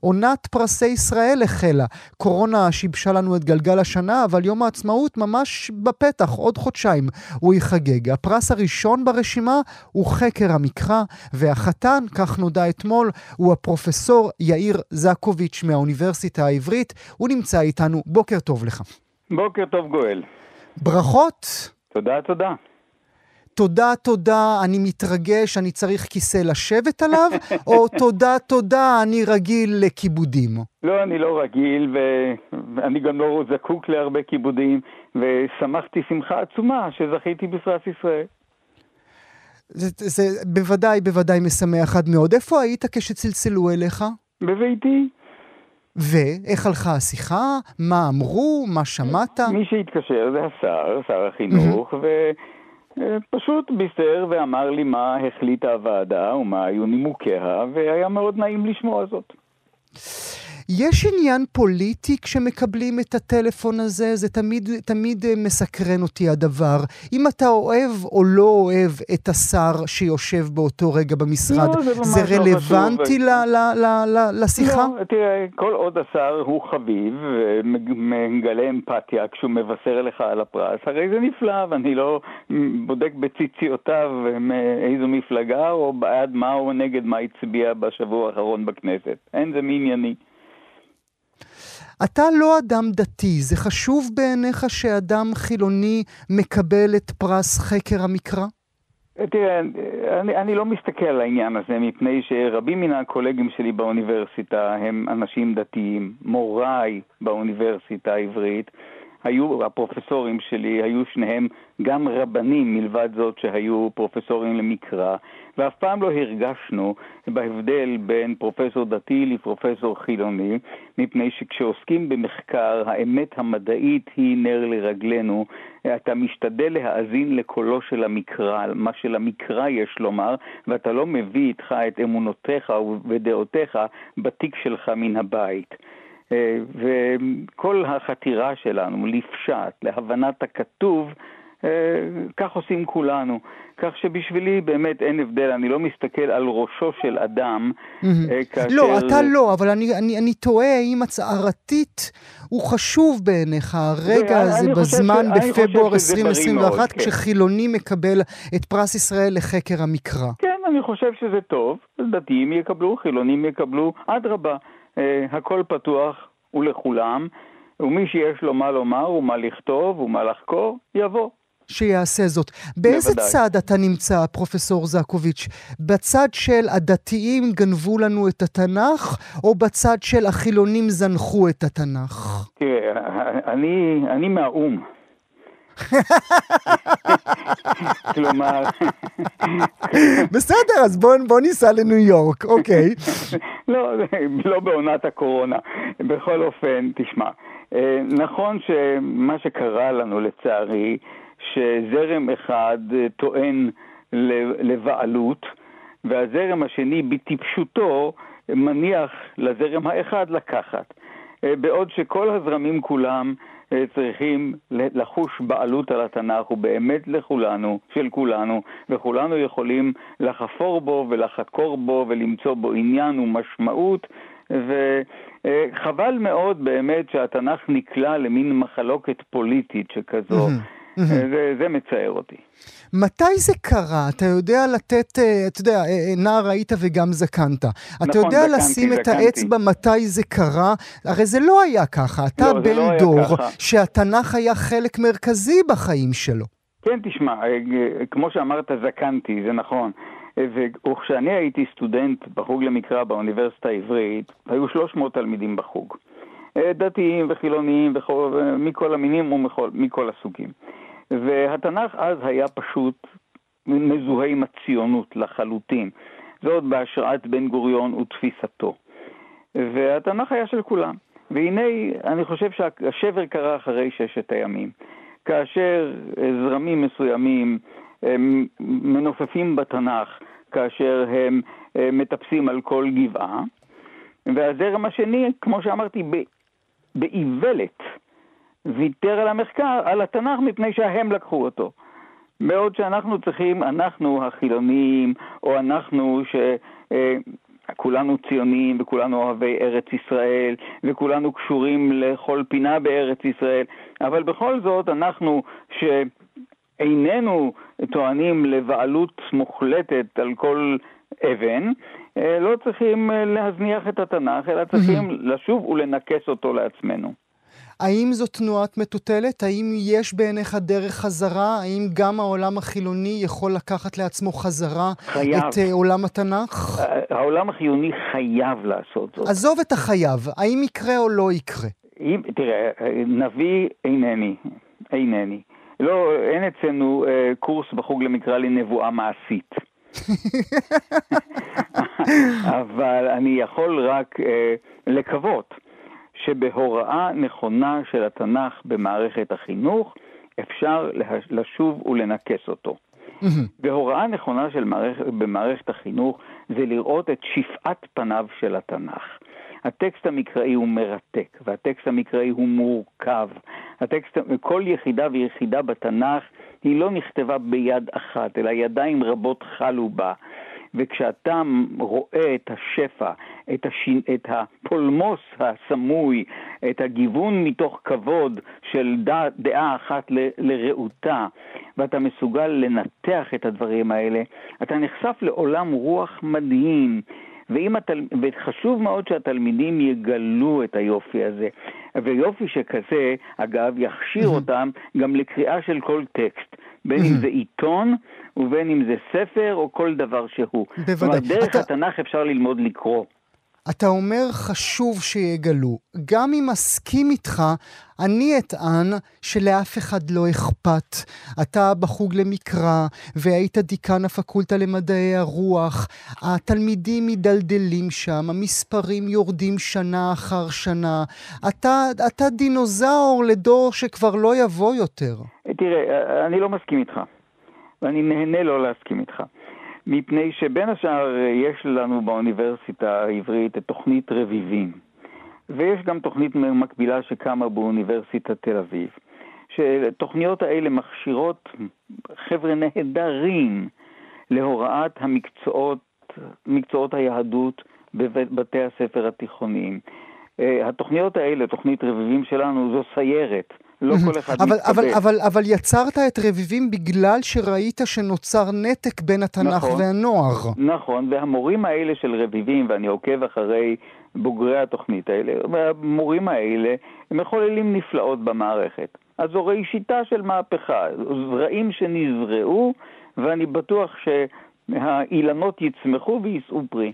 עונת פרסי ישראל החלה. קורונה שיבשה לנו את גלגל השנה, אבל יום העצמאות ממש בפתח, עוד חודשיים הוא יחגג. הפרס הראשון ברשימה הוא חקר המקרא, והחתן, כך נודע אתמול, הוא הפרופסור יאיר זקוביץ' מהאוניברסיטה העברית. הוא נמצא איתנו. בוקר טוב לך. בוקר טוב גואל. ברכות. תודה, תודה. תודה, תודה, אני מתרגש, אני צריך כיסא לשבת עליו, או תודה, תודה, אני רגיל לכיבודים? לא, אני לא רגיל, ואני גם לא זקוק להרבה כיבודים, ושמחתי שמחה עצומה שזכיתי בפרס ישראל. זה, זה בוודאי, בוודאי משמח עד מאוד. איפה היית כשצלצלו אליך? בביתי. ואיך הלכה השיחה? מה אמרו? מה שמעת? מי שהתקשר זה השר, שר החינוך, ו... פשוט בישר ואמר לי מה החליטה הוועדה ומה היו נימוקיה, והיה מאוד נעים לשמוע זאת. יש עניין פוליטי כשמקבלים את הטלפון הזה? זה תמיד, תמיד אה, מסקרן אותי הדבר. אם אתה אוהב או לא אוהב את השר שיושב באותו רגע במשרד, לא, זה, זה לא רלוונטי ל, ל, ל, ל, לשיחה? לא, תראה, כל עוד השר הוא חביב, מגלה אמפתיה כשהוא מבשר לך על הפרס, הרי זה נפלא, ואני לא בודק בציציותיו מאיזו מפלגה, או בעד מה או נגד מה הצביע בשבוע האחרון בכנסת. אין זה מענייני. אתה לא אדם דתי, זה חשוב בעיניך שאדם חילוני מקבל את פרס חקר המקרא? תראה, אני, אני לא מסתכל על העניין הזה מפני שרבים מן הקולגים שלי באוניברסיטה הם אנשים דתיים. מוריי באוניברסיטה העברית היו, הפרופסורים שלי היו שניהם גם רבנים מלבד זאת שהיו פרופסורים למקרא, ואף פעם לא הרגשנו בהבדל בין פרופסור דתי לפרופסור חילוני, מפני שכשעוסקים במחקר, האמת המדעית היא נר לרגלינו. אתה משתדל להאזין לקולו של המקרא, מה שלמקרא יש לומר, ואתה לא מביא איתך את אמונותיך ודעותיך בתיק שלך מן הבית. אה, וכל החתירה שלנו לפשט, להבנת הכתוב, אה, כך עושים כולנו. כך שבשבילי באמת אין הבדל, אני לא מסתכל על ראשו של אדם mm-hmm. כאשר... לא, אתה לא, אבל אני, אני, אני תוהה האם הצהרתית הוא חשוב בעיניך, הרגע הזה בזמן ש... בפברואר 2021, כן. כשחילוני מקבל את פרס ישראל לחקר המקרא. כן, אני חושב שזה טוב, דתיים יקבלו, חילונים יקבלו, אדרבה. אה, הכל פתוח ולכולם, ומי שיש לו מה לומר ומה לכתוב ומה לחקור, יבוא. שיעשה זאת. באיזה בוודאי. צד אתה נמצא, פרופסור זקוביץ'? בצד של הדתיים גנבו לנו את התנ"ך, או בצד של החילונים זנחו את התנ"ך? תראה, אני, אני מהאו"ם. כלומר... בסדר, אז בוא, בוא ניסע לניו יורק, אוקיי. לא, לא בעונת הקורונה. בכל אופן, תשמע, אה, נכון שמה שקרה לנו לצערי, שזרם אחד אה, טוען לבעלות, והזרם השני בטיפשותו מניח לזרם האחד לקחת. אה, בעוד שכל הזרמים כולם צריכים לחוש בעלות על התנ"ך, הוא באמת לכולנו, של כולנו, וכולנו יכולים לחפור בו ולחקור בו ולמצוא בו עניין ומשמעות, וחבל מאוד באמת שהתנ"ך נקלע למין מחלוקת פוליטית שכזו. זה, זה מצער אותי. מתי זה קרה? אתה יודע לתת, אה, אתה יודע, אה, נער היית וגם זקנת. נכון, אתה יודע זקנתי, לשים זקנתי. את האצבע מתי זה קרה? הרי זה לא היה ככה. אתה לא, בן לא דור. שהתנ"ך היה חלק מרכזי בחיים שלו. כן, תשמע, אה, כמו שאמרת, זקנתי, זה נכון. וכשאני הייתי סטודנט בחוג למקרא באוניברסיטה העברית, היו 300 תלמידים בחוג. אה, דתיים וחילוניים מכל המינים ומכל הסוגים. והתנ"ך אז היה פשוט מזוהה עם הציונות לחלוטין. זאת בהשראת בן גוריון ותפיסתו. והתנ"ך היה של כולם. והנה, אני חושב שהשבר קרה אחרי ששת הימים. כאשר זרמים מסוימים מנופפים בתנ"ך, כאשר הם מטפסים על כל גבעה, והזרם השני, כמו שאמרתי, באיוולת, ויתר על המחקר, על התנ"ך, מפני שהם לקחו אותו. בעוד שאנחנו צריכים, אנחנו החילונים, או אנחנו ש... כולנו ציונים וכולנו אוהבי ארץ ישראל וכולנו קשורים לכל פינה בארץ ישראל, אבל בכל זאת אנחנו שאיננו טוענים לבעלות מוחלטת על כל אבן, אה, לא צריכים אה, להזניח את התנ"ך, אלא צריכים לשוב ולנכס אותו לעצמנו. האם זו תנועת מטוטלת? האם יש בעיניך דרך חזרה? האם גם העולם החילוני יכול לקחת לעצמו חזרה חייב. את uh, עולם התנ"ך? העולם החיוני חייב לעשות זאת. עזוב את החייב, האם יקרה או לא יקרה? אם, תראה, נביא אינני, אינני. לא, אין אצלנו uh, קורס בחוג למקרא לנבואה מעשית. אבל אני יכול רק uh, לקוות. שבהוראה נכונה של התנ"ך במערכת החינוך אפשר לשוב ולנכס אותו. והוראה נכונה של מערכת, במערכת החינוך זה לראות את שפעת פניו של התנ"ך. הטקסט המקראי הוא מרתק, והטקסט המקראי הוא מורכב. הטקסט, כל יחידה ויחידה בתנ"ך היא לא נכתבה ביד אחת, אלא ידיים רבות חלו בה. וכשאתה רואה את השפע, את, השין, את הפולמוס הסמוי, את הגיוון מתוך כבוד של דע, דעה אחת ל, לרעותה, ואתה מסוגל לנתח את הדברים האלה, אתה נחשף לעולם רוח מדהים. ואם התל... וחשוב מאוד שהתלמידים יגלו את היופי הזה. ויופי שכזה, אגב, יכשיר אותם גם לקריאה של כל טקסט. בין אם זה עיתון ובין אם זה ספר או כל דבר שהוא. בוודאי. כלומר, דרך אתה... התנ"ך אפשר ללמוד לקרוא. אתה אומר חשוב שיגלו. גם אם מסכים איתך, אני אטען שלאף אחד לא אכפת. אתה בחוג למקרא, והיית דיקן הפקולטה למדעי הרוח. התלמידים מדלדלים שם, המספרים יורדים שנה אחר שנה. אתה, אתה דינוזאור לדור שכבר לא יבוא יותר. תראה, אני לא מסכים איתך, ואני נהנה לא להסכים איתך. מפני שבין השאר יש לנו באוניברסיטה העברית את תוכנית רביבים, ויש גם תוכנית מקבילה שקמה באוניברסיטת תל אביב, שהתוכניות האלה מכשירות חבר'ה נהדרים להוראת המקצועות, מקצועות היהדות בבתי הספר התיכוניים. אה, התוכניות האלה, תוכנית רביבים שלנו, זו סיירת. לא כל אחד אבל, מתקבל. אבל, אבל, אבל יצרת את רביבים בגלל שראית שנוצר נתק בין התנ"ך נכון, והנוער. נכון, והמורים האלה של רביבים, ואני עוקב אחרי בוגרי התוכנית האלה, המורים האלה הם מחוללים נפלאות במערכת. אז זו ראשיתה של מהפכה, זרעים שנזרעו, ואני בטוח שהאילנות יצמחו ויישאו פרי.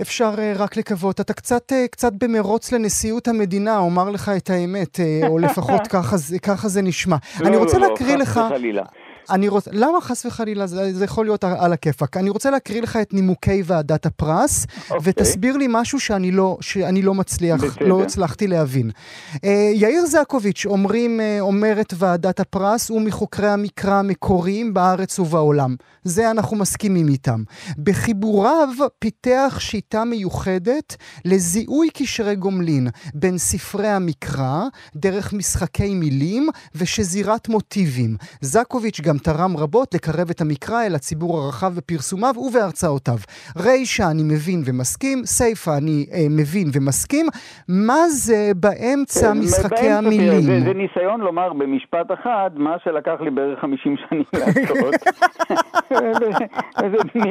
אפשר uh, רק לקוות. אתה קצת, uh, קצת במרוץ לנשיאות המדינה, אומר לך את האמת, uh, או לפחות ככה, ככה זה נשמע. לא, אני רוצה לא, לא להקריא לא, לך... חלילה. אני רוצ... למה חס וחלילה? זה, זה יכול להיות על הכיפאק. אני רוצה להקריא לך את נימוקי ועדת הפרס, okay. אוקיי. ותסביר לי משהו שאני לא, שאני לא מצליח, בסדר. לא הצלחתי להבין. Uh, יאיר זקוביץ', אומרים, uh, אומרת ועדת הפרס, הוא מחוקרי המקרא המקוריים בארץ ובעולם. זה אנחנו מסכימים איתם. בחיבוריו פיתח שיטה מיוחדת לזיהוי קשרי גומלין בין ספרי המקרא, דרך משחקי מילים ושזירת מוטיבים. זקוביץ' גם תרם רבות לקרב את המקרא אל הציבור הרחב בפרסומיו ובהרצאותיו. רישא אני מבין ומסכים, סיפא אני אה, מבין ומסכים. מה זה באמצע כן, משחקי המילים? זה, זה ניסיון לומר במשפט אחד מה שלקח לי בערך 50 שנים לעשות.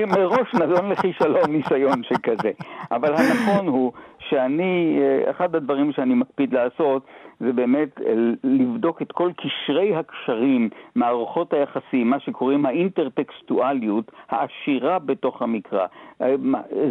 מראש נדון לכישלון ניסיון שכזה. אבל הנכון הוא שאני, אה, אחד הדברים שאני מקפיד לעשות זה באמת אה, לבדוק את כל קשרי הקשרים, מערכות היחסים, מה שקוראים האינטרטקסטואליות, העשירה בתוך המקרא. אה,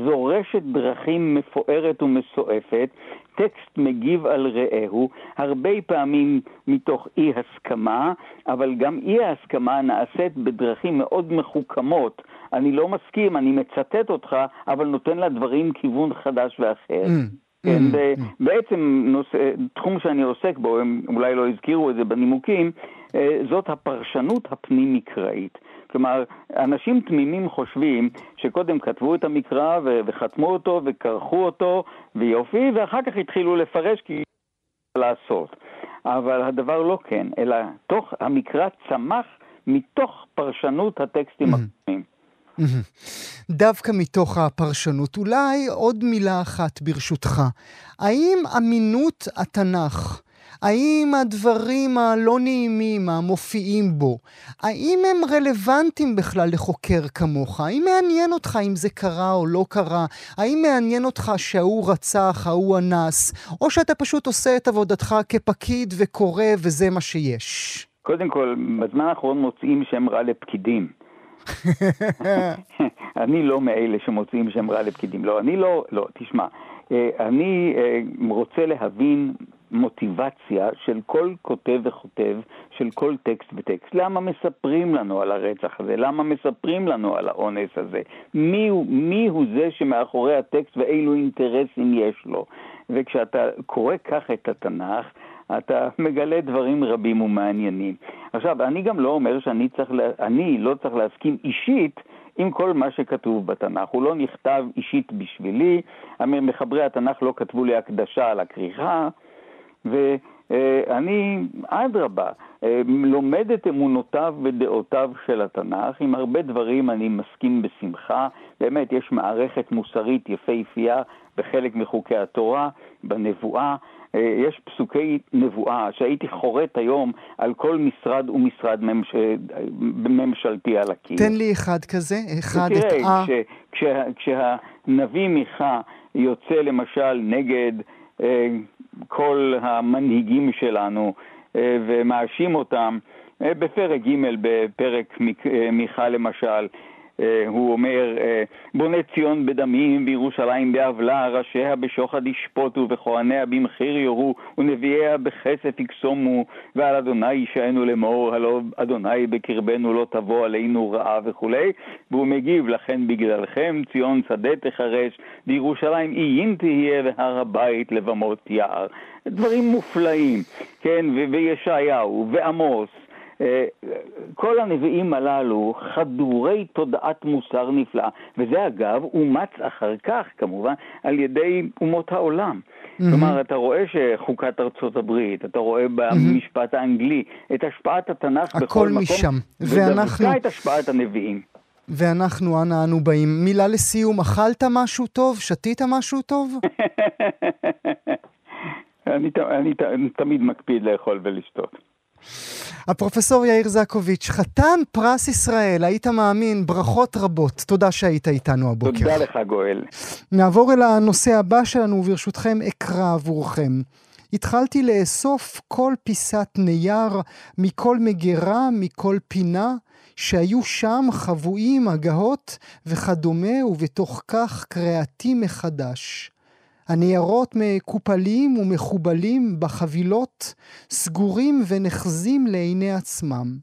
זו רשת דרכים מפוארת ומסועפת, טקסט מגיב על רעהו, הרבה פעמים מתוך אי הסכמה, אבל גם אי ההסכמה נעשית בדרכים מאוד מחוכמות. אני לא מסכים, אני מצטט אותך, אבל נותן לדברים כיוון חדש ואחר. Mm. כן, mm. בעצם נושא, תחום שאני עוסק בו, הם אולי לא הזכירו את זה בנימוקים, אה, זאת הפרשנות הפנים-מקראית. כלומר, אנשים תמימים חושבים שקודם כתבו את המקרא וחתמו אותו וכרכו אותו ויופי, ואחר כך התחילו לפרש כי לעשות. אבל הדבר לא כן, אלא תוך, המקרא צמח מתוך פרשנות הטקסטים mm-hmm. הקודמים. דווקא מתוך הפרשנות, אולי עוד מילה אחת ברשותך. האם אמינות התנ"ך, האם הדברים הלא נעימים המופיעים בו, האם הם רלוונטיים בכלל לחוקר כמוך? האם מעניין אותך אם זה קרה או לא קרה? האם מעניין אותך שההוא רצח, ההוא אנס, או שאתה פשוט עושה את עבודתך כפקיד וקורא וזה מה שיש? קודם כל, בזמן האחרון מוצאים שם רע לפקידים. אני לא מאלה שמוציאים שם רע לפקידים. לא, אני לא, לא, תשמע, אה, אני אה, רוצה להבין מוטיבציה של כל כותב וכותב, של כל טקסט וטקסט. למה מספרים לנו על הרצח הזה? למה מספרים לנו על האונס הזה? מי הוא, מי הוא זה שמאחורי הטקסט ואילו אינטרסים יש לו? וכשאתה קורא כך את התנ"ך, אתה מגלה דברים רבים ומעניינים. עכשיו, אני גם לא אומר שאני צריך, לה... אני לא צריך להסכים אישית עם כל מה שכתוב בתנ"ך. הוא לא נכתב אישית בשבילי, מחברי התנ"ך לא כתבו לי הקדשה על הכריכה, ואני, אדרבה, לומד את אמונותיו ודעותיו של התנ"ך. עם הרבה דברים אני מסכים בשמחה. באמת, יש מערכת מוסרית יפהפייה בחלק מחוקי התורה, בנבואה. אה, יש פסוקי נבואה שהייתי חורט היום על כל משרד ומשרד ממש... ממשלתי על הקיר. תן לי אחד כזה, אחד את ה... תראה, כשה... כשהנביא מיכה יוצא למשל נגד אה, כל המנהיגים שלנו אה, ומאשים אותם, אה, בפרק ג' בפרק אה, מיכה למשל, אה, הוא אומר, אה, בונה ציון בדמים וירושלים בעוולה, ראשיה בשוחד ישפוטו וכהניה במחיר יורו ונביאיה בכסף יקסומו ועל אדוני ישענו לאמור, הלא אדוני בקרבנו לא תבוא עלינו רעה וכולי והוא מגיב, לכן בגללכם ציון שדה תחרש וירושלים איין תהיה והר הבית לבמות יער. דברים מופלאים, כן, וישעיהו ועמוס אה, כל הנביאים הללו חדורי תודעת מוסר נפלאה, וזה אגב אומץ אחר כך כמובן על ידי אומות העולם. Mm-hmm. כלומר, אתה רואה שחוקת ארצות הברית, אתה רואה במשפט האנגלי את השפעת התנ"ך בכל מקום, משם. ואנחנו... את השפעת הנביאים. ואנחנו, אנה אנו באים. מילה לסיום, אכלת משהו טוב? שתית משהו טוב? אני, אני, אני תמיד מקפיד לאכול ולשתות. הפרופסור יאיר זקוביץ', חתן פרס ישראל, היית מאמין, ברכות רבות. תודה שהיית איתנו הבוקר. תודה לך, גואל. נעבור אל הנושא הבא שלנו, וברשותכם אקרא עבורכם. התחלתי לאסוף כל פיסת נייר מכל מגירה, מכל פינה, שהיו שם חבויים הגהות וכדומה, ובתוך כך קריאתי מחדש. הניירות מקופלים ומחובלים בחבילות, סגורים ונחזים לעיני עצמם.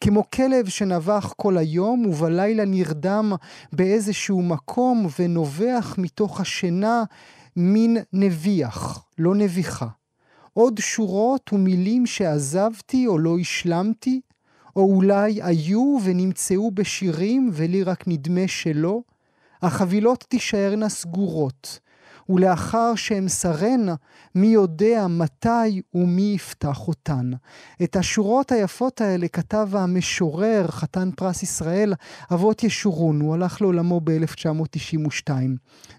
כמו כלב שנבח כל היום ובלילה נרדם באיזשהו מקום ונובח מתוך השינה מין נביח, לא נביחה. עוד שורות ומילים שעזבתי או לא השלמתי, או אולי היו ונמצאו בשירים ולי רק נדמה שלא, החבילות תישארנה סגורות, ולאחר שאמסרנה, מי יודע מתי ומי יפתח אותן. את השורות היפות האלה כתב המשורר, חתן פרס ישראל, אבות ישורון, הוא הלך לעולמו ב-1992.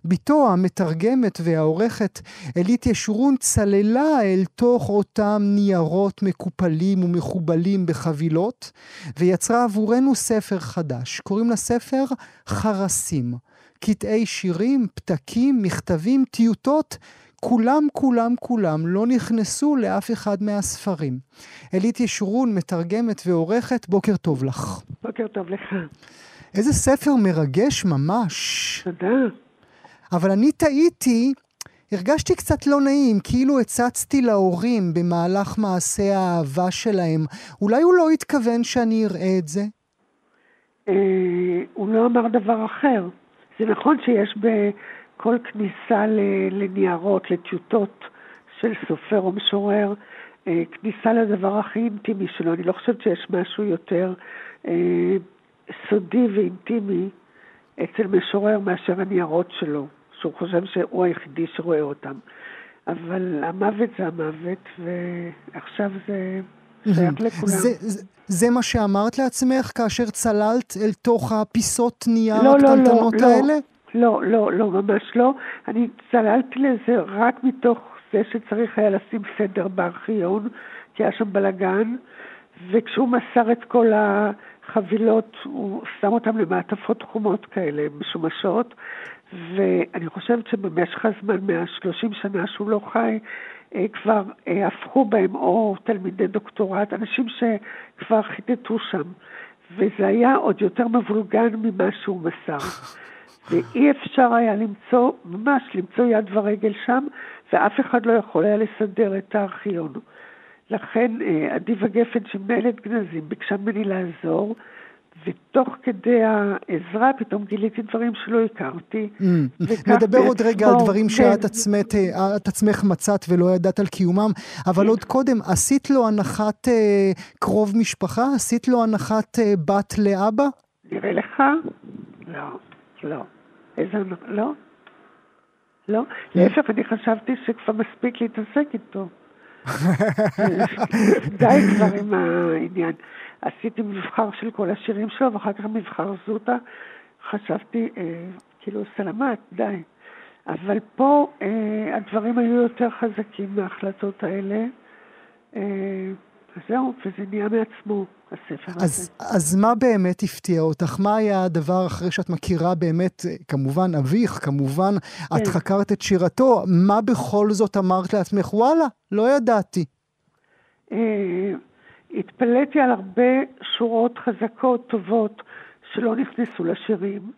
בתו המתרגמת והעורכת אלית ישורון צללה אל תוך אותם ניירות מקופלים ומחובלים בחבילות, ויצרה עבורנו ספר חדש. קוראים לספר חרסים. קטעי שירים, פתקים, מכתבים, טיוטות. כולם, כולם, כולם לא נכנסו לאף אחד מהספרים. אלית ישורון, מתרגמת ועורכת, בוקר טוב לך. בוקר טוב לך. איזה ספר מרגש ממש. תודה. אבל אני טעיתי, הרגשתי קצת לא נעים, כאילו הצצתי להורים במהלך מעשה האהבה שלהם. אולי הוא לא התכוון שאני אראה את זה? אה, הוא לא אמר דבר אחר. זה נכון שיש בכל כניסה לניירות, לטיוטות של סופר או משורר, אה, כניסה לדבר הכי אינטימי שלו. אני לא חושבת שיש משהו יותר אה, סודי ואינטימי אצל משורר מאשר הניירות שלו. שהוא חושב שהוא היחידי שרואה אותם. אבל המוות זה המוות, ועכשיו זה שייך לכולם. זה, זה, זה מה שאמרת לעצמך כאשר צללת אל תוך הפיסות נייר לא, הקטנטנות לא, לא, האלה? לא, לא, לא, ממש לא. אני צללתי לזה רק מתוך זה שצריך היה לשים סדר בארכיון, כי היה שם בלאגן, וכשהוא מסר את כל החבילות, הוא שם אותם למעטפות חומות כאלה, משומשות, ואני חושבת שבמשך הזמן, מהשלושים שנה שהוא לא חי, כבר אה, הפכו בהם או תלמידי דוקטורט, אנשים שכבר חיטטו שם, וזה היה עוד יותר מבולגן ממה שהוא מסר. ואי אפשר היה למצוא, ממש למצוא יד ורגל שם, ואף אחד לא יכול היה לסדר את הארכיון. לכן אה, אדיבה גפן, שמנהלת גנזים, ביקשה ממני לעזור, ותוך כדי העזרה פתאום גיליתי דברים שלא הכרתי. Mm. נדבר עוד רגע על דברים שאת עצמך, עצמך מצאת ולא ידעת על קיומם, אבל כן. עוד קודם, עשית לו הנחת אה, קרוב משפחה? עשית לו הנחת אה, בת לאבא? נראה לך? לא, לא. איזה... לא? לא? להפך, אני חשבתי שכבר מספיק להתעסק איתו. די כבר עם העניין. עשיתי מבחר של כל השירים שלו, ואחר כך מבחר זוטה. חשבתי, אה, כאילו, סלמת, די. אבל פה אה, הדברים היו יותר חזקים מההחלטות האלה. אה, זהו, וזה נהיה מעצמו, הספר אז, הזה. אז מה באמת הפתיע אותך? מה היה הדבר אחרי שאת מכירה באמת, אה, כמובן אביך, כמובן, כן. את חקרת את שירתו, מה בכל זאת אמרת לעצמך, וואלה, לא ידעתי. אה, התפלאתי על הרבה שורות חזקות, טובות, שלא נכנסו לשירים.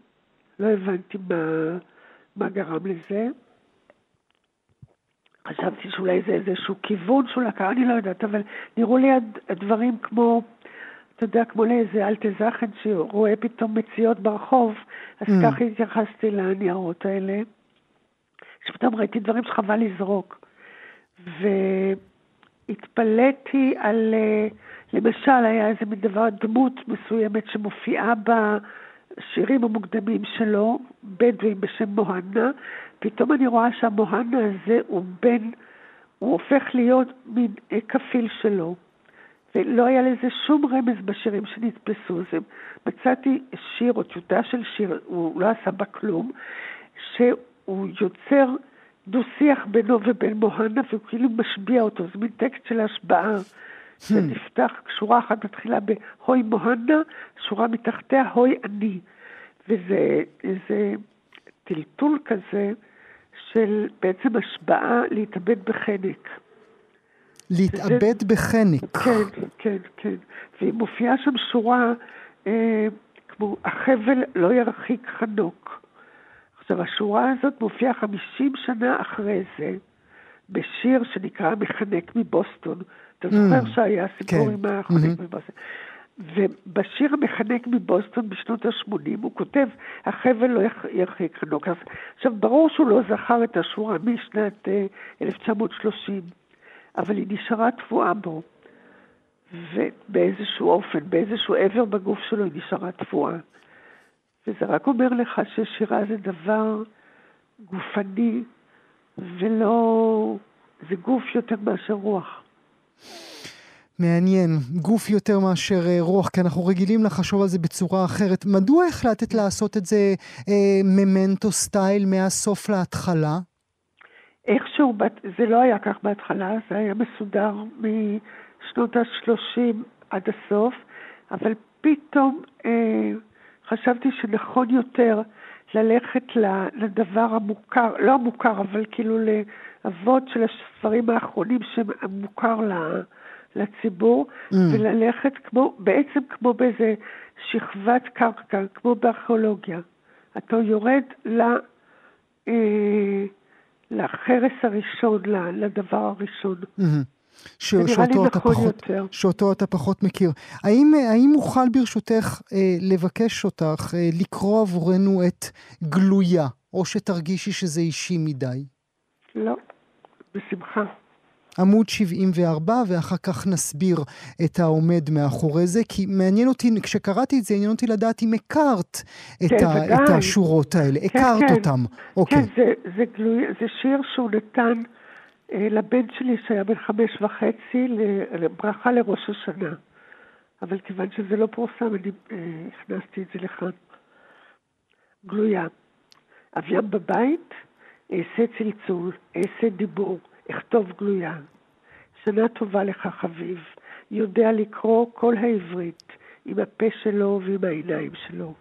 לא הבנתי מה, מה גרם לזה. חשבתי שאולי זה איזשהו כיוון שהוא לקח, אני לא יודעת, אבל נראו לי הדברים כמו, אתה יודע, כמו לאיזה אלטזכן שרואה פתאום מציאות ברחוב, אז mm. ככה התייחסתי לניירות האלה, שפתאום ראיתי דברים שחבל לזרוק. והתפלאתי על... Uh, למשל, היה איזה מין דבר, דמות מסוימת שמופיעה בשירים המוקדמים שלו, בדואים בשם מוהנה, פתאום אני רואה שהמוהנה הזה הוא בן, הוא הופך להיות מין אה, כפיל שלו. ולא היה לזה שום רמז בשירים שנתפסו. זה, מצאתי שיר או טיוטה של שיר, הוא לא עשה בה כלום, שהוא יוצר דו-שיח בינו ובין מוהנה, והוא כאילו משביע אותו, זה מין טקסט של השבעה. זה. נפתח, שורה אחת מתחילה בהוי מוהנה, שורה מתחתיה הוי אני. וזה איזה טלטול כזה של בעצם השבעה להתאבד בחנק. להתאבד זה, בחנק. כן, כן, כן. והיא מופיעה שם שורה אה, כמו החבל לא ירחיק חנוק. עכשיו, השורה הזאת מופיעה 50 שנה אחרי זה, בשיר שנקרא מחנק מבוסטון. אתה זוכר mm. שהיה סיפור כן. עם החנק mm-hmm. מבוסטון. ובשיר המחנק מבוסטון בשנות ה-80 הוא כותב, החבל לא ירחיק חנוק. עכשיו, ברור שהוא לא זכר את השורה משנת 1930, אה, אבל היא נשארה תבואה בו. ובאיזשהו אופן, באיזשהו עבר בגוף שלו היא נשארה תבואה. וזה רק אומר לך ששירה זה דבר גופני, ולא... זה גוף יותר מאשר רוח. מעניין, גוף יותר מאשר אה, רוח, כי אנחנו רגילים לחשוב על זה בצורה אחרת. מדוע החלטת לעשות את זה אה, ממנטו סטייל מהסוף להתחלה? איכשהו, זה לא היה כך בהתחלה, זה היה מסודר משנות ה-30 עד הסוף, אבל פתאום אה, חשבתי שנכון יותר ללכת לדבר המוכר, לא המוכר, אבל כאילו לאבות של הספרים האחרונים שמוכר לציבור, mm. וללכת כמו, בעצם כמו באיזה שכבת קרקע, כמו בארכיאולוגיה. אתה יורד ל... אה, לחרס הראשון, לדבר הראשון. ש... שאותו, אתה נכון פחות, שאותו אתה פחות מכיר. האם, האם אוכל ברשותך אה, לבקש אותך אה, לקרוא עבורנו את גלויה, או שתרגישי שזה אישי מדי? לא, בשמחה. עמוד 74, ואחר כך נסביר את העומד מאחורי זה, כי מעניין אותי, כשקראתי את זה, עניין אותי לדעת אם הכרת את, כן, ה, את השורות האלה, כן, הכרת כן. אותם. אוקיי. כן, זה, זה, גלוי, זה שיר שהוא נתן אה, לבן שלי שהיה בן חמש וחצי, לברכה לראש השנה. אבל כיוון שזה לא פורסם, אני אה, הכנסתי את זה לכאן. גלויה. אביים בבית, אעשה צלצול, אעשה דיבור. אכתוב גלויה. שנה טובה לך חביב, יודע לקרוא כל העברית, עם הפה שלו ועם העיניים שלו.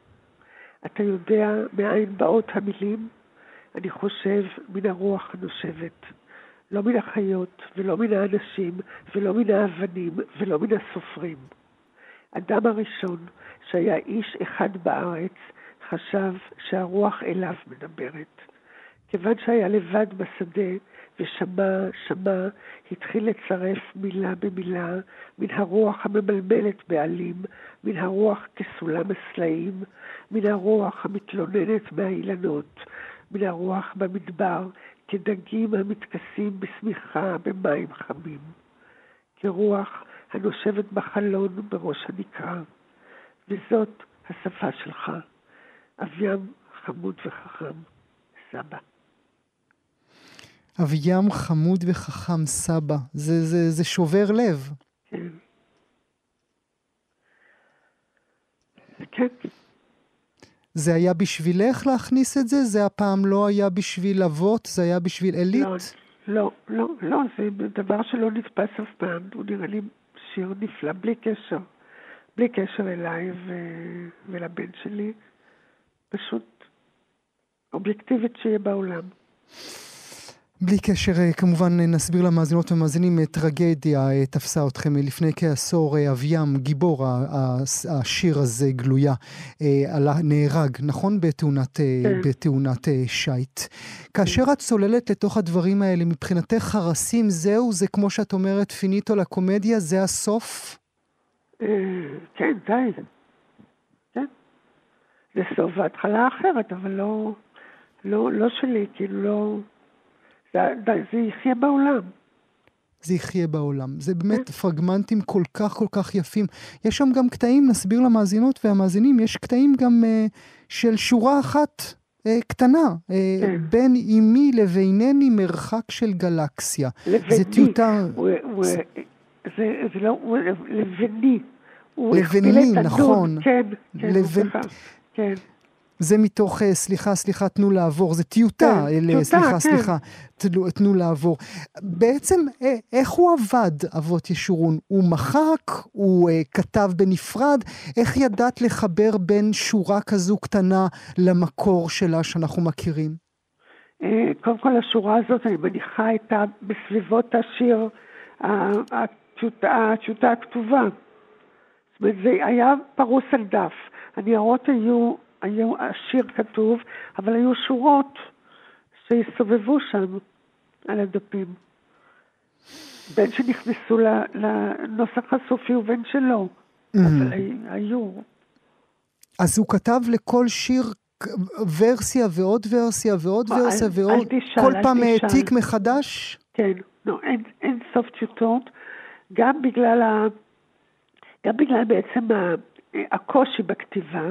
אתה יודע מאין באות המילים? אני חושב מן הרוח הנושבת. לא מן החיות, ולא מן האנשים, ולא מן האבנים, ולא מן הסופרים. אדם הראשון, שהיה איש אחד בארץ, חשב שהרוח אליו מדברת. כיוון שהיה לבד בשדה, ושמע, שמע, התחיל לצרף מילה במילה מן הרוח הממלמלת בעלים, מן הרוח כסולם הסלעים, מן הרוח המתלוננת מהאילנות, מן הרוח במדבר, כדגים המתכסים בשמיכה במים חמים. כרוח הנושבת בחלון בראש הנקרה. וזאת השפה שלך, אבים חמוד וחכם, סבא. אביים חמוד וחכם סבא. זה, זה, זה שובר לב. כן. כן. זה היה בשבילך להכניס את זה? זה הפעם לא היה בשביל אבות? זה היה בשביל עילית? לא, לא, לא, לא, זה דבר שלא נתפס אף פעם. הוא נראה לי שיר נפלא, בלי קשר. בלי קשר אליי ו... ולבן שלי. פשוט אובייקטיבית שיהיה בעולם. בלי קשר, אה, כמובן אה, נסביר למאזינות ומאזינים, אה, טרגדיה תפסה אתכם לפני כעשור, אביים, גיבור השיר הזה, גלויה, נהרג, נכון? בתאונת, כן. בתאונת שיט. כאשר את צוללת לתוך הדברים האלה, מבחינתך חרסים זהו, זה כמו שאת אומרת, פיניטו לקומדיה, זה הסוף? כן, די. כן. זה סוף והתחלה אחרת, אבל לא, לא, לא שלי, כאילו לא... זה, יחיה בעולם. זה יחיה בעולם. זה באמת פרגמנטים כל כך כל כך יפים. יש שם גם קטעים, נסביר למאזינות והמאזינים, יש קטעים גם uh, של שורה אחת uh, קטנה, uh, כן. בין אימי לבינני מרחק של גלקסיה. לבני. זה טיוטה... זה, זה, זה לא, לבני. לבני, נכון. כן, כן, לבנ... כן. זה מתוך, אה, סליחה, סליחה, תנו לעבור, זה טיוטה, כן, אל, טיוטה, סליחה, כן. סליחה, תנו, תנו לעבור. בעצם, אה, איך הוא עבד, אבות ישורון? הוא מחק, הוא uh, כתב בנפרד, איך ידעת לחבר בין שורה כזו קטנה למקור שלה שאנחנו מכירים? קודם כל, השורה הזאת, אני מניחה, הייתה בסביבות השיר, הטיוטה, הטיוטה הכתובה. זאת אומרת, זה היה פרוס על דף. הניירות היו היו, השיר כתוב, אבל היו שורות שהסתובבו שם על הדפים. בין שנכנסו לנוסח הסופי ובין שלא, mm-hmm. אבל היו. אז הוא כתב לכל שיר ורסיה ועוד ורסיה ועוד לא, ורסיה ועוד, כל פעם העתיק מחדש? כן, לא, אין, אין סוף טיוטות, גם בגלל, ה, גם בגלל בעצם הקושי בכתיבה,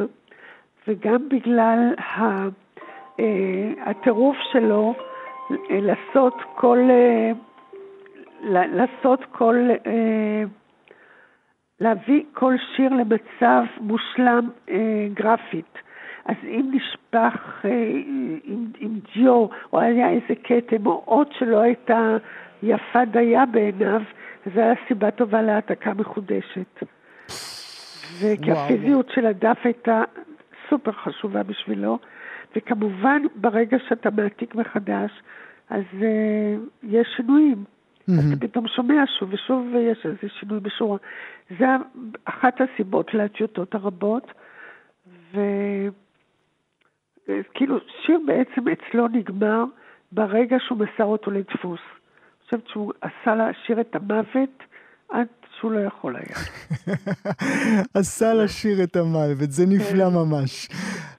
וגם בגלל אה, הטירוף שלו אה, לעשות כל, אה, לעשות כל, להביא כל שיר למצב מושלם גרפית. אז אם נשפך עם, עם ג'ו, או היה איזה כתם, או אות שלא הייתה יפה דייה בעיניו, זו הייתה סיבה טובה להעתקה מחודשת. וכי הפיזיות של הדף הייתה סופר חשובה בשבילו, וכמובן ברגע שאתה מעתיק מחדש, אז uh, יש שינויים. Mm-hmm. אז אתה פתאום שומע שוב ושוב ויש איזה שינוי בשורה. זה אחת הסיבות לטיוטות הרבות, וכאילו שיר בעצם אצלו נגמר ברגע שהוא מסר אותו לדפוס. אני חושבת שהוא עשה לשיר את המוות עד שהוא לא יכול היה. עשה לשיר את המוות, זה נפלא כן. ממש.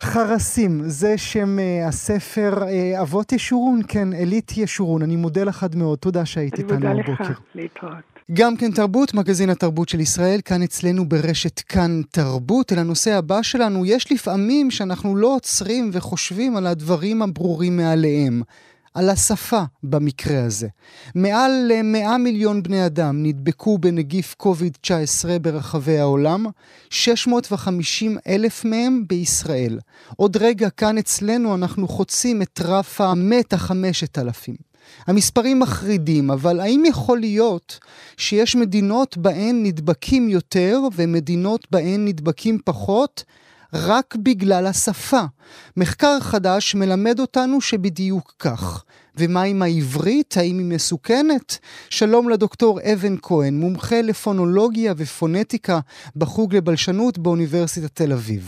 חרסים, זה שם uh, הספר uh, אבות ישורון, כן, אלית ישורון. אני מודה לך מאוד, תודה שהיית איתנו הבוקר. אני מודה לך, להתראות. גם כן תרבות, מגזין התרבות של ישראל, כאן אצלנו ברשת כאן תרבות. אל הנושא הבא שלנו, יש לפעמים שאנחנו לא עוצרים וחושבים על הדברים הברורים מאליהם. על השפה במקרה הזה. מעל 100 מיליון בני אדם נדבקו בנגיף קוביד-19 ברחבי העולם, 650 אלף מהם בישראל. עוד רגע כאן אצלנו אנחנו חוצים את רף המת החמשת אלפים. המספרים מחרידים, אבל האם יכול להיות שיש מדינות בהן נדבקים יותר ומדינות בהן נדבקים פחות? רק בגלל השפה. מחקר חדש מלמד אותנו שבדיוק כך. ומה עם העברית? האם היא מסוכנת? שלום לדוקטור אבן כהן, מומחה לפונולוגיה ופונטיקה בחוג לבלשנות באוניברסיטת תל אביב.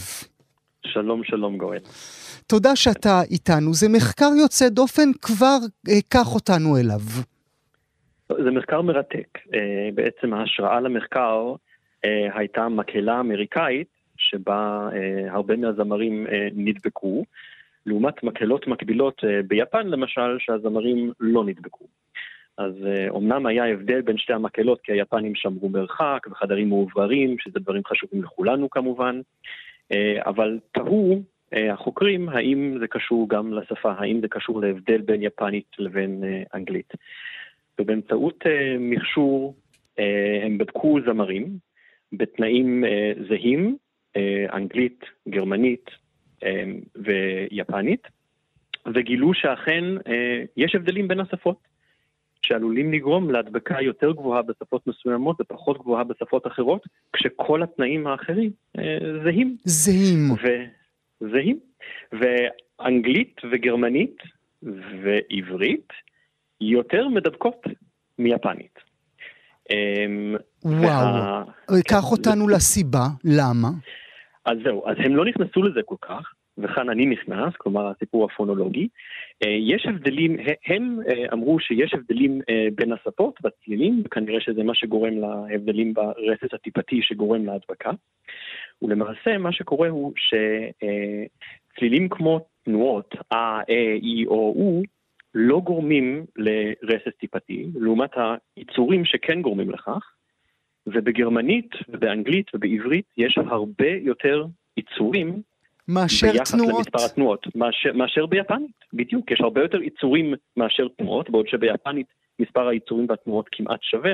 שלום, שלום גואל. תודה שאתה איתנו. זה מחקר יוצא דופן, כבר אה, קח אותנו אליו. זה מחקר מרתק. אה, בעצם ההשראה למחקר אה, הייתה מקהלה אמריקאית שבה אה, הרבה מהזמרים אה, נדבקו, לעומת מקהלות מקבילות אה, ביפן למשל, שהזמרים לא נדבקו. אז אומנם היה הבדל בין שתי המקהלות, כי היפנים שמרו מרחק וחדרים מאובררים, שזה דברים חשובים לכולנו כמובן, אבל תהו החוקרים האם זה קשור גם לשפה, האם זה קשור להבדל בין יפנית לבין אנגלית. ובאמצעות מכשור הם בדקו זמרים בתנאים זהים אנגלית, גרמנית אה, ויפנית, וגילו שאכן אה, יש הבדלים בין השפות, שעלולים לגרום להדבקה יותר גבוהה בשפות מסוימות ופחות גבוהה בשפות אחרות, כשכל התנאים האחרים זהים. זהים. ו... זהים. ואנגלית וגרמנית ועברית יותר מדבקות מיפנית. וואו. קח אותנו לסיבה, למה? אז זהו, אז הם לא נכנסו לזה כל כך, וכאן אני נכנס, כלומר הסיפור הפונולוגי. אה, יש הבדלים, הם אה, אמרו שיש הבדלים אה, בין השפות בצלילים, וכנראה שזה מה שגורם להבדלים ברצף הטיפתי שגורם להדבקה. ולמעשה מה שקורה הוא שצלילים כמו תנועות א, א, אי או או לא גורמים לרסס טיפתי, לעומת היצורים שכן גורמים לכך. ובגרמנית ובאנגלית ובעברית יש הרבה יותר עיצורים מאשר ביחס תנועות. למספר התנועות, מאשר, מאשר ביפנית, בדיוק, יש הרבה יותר עיצורים מאשר תנועות, בעוד שביפנית מספר העיצורים והתנועות כמעט שווה,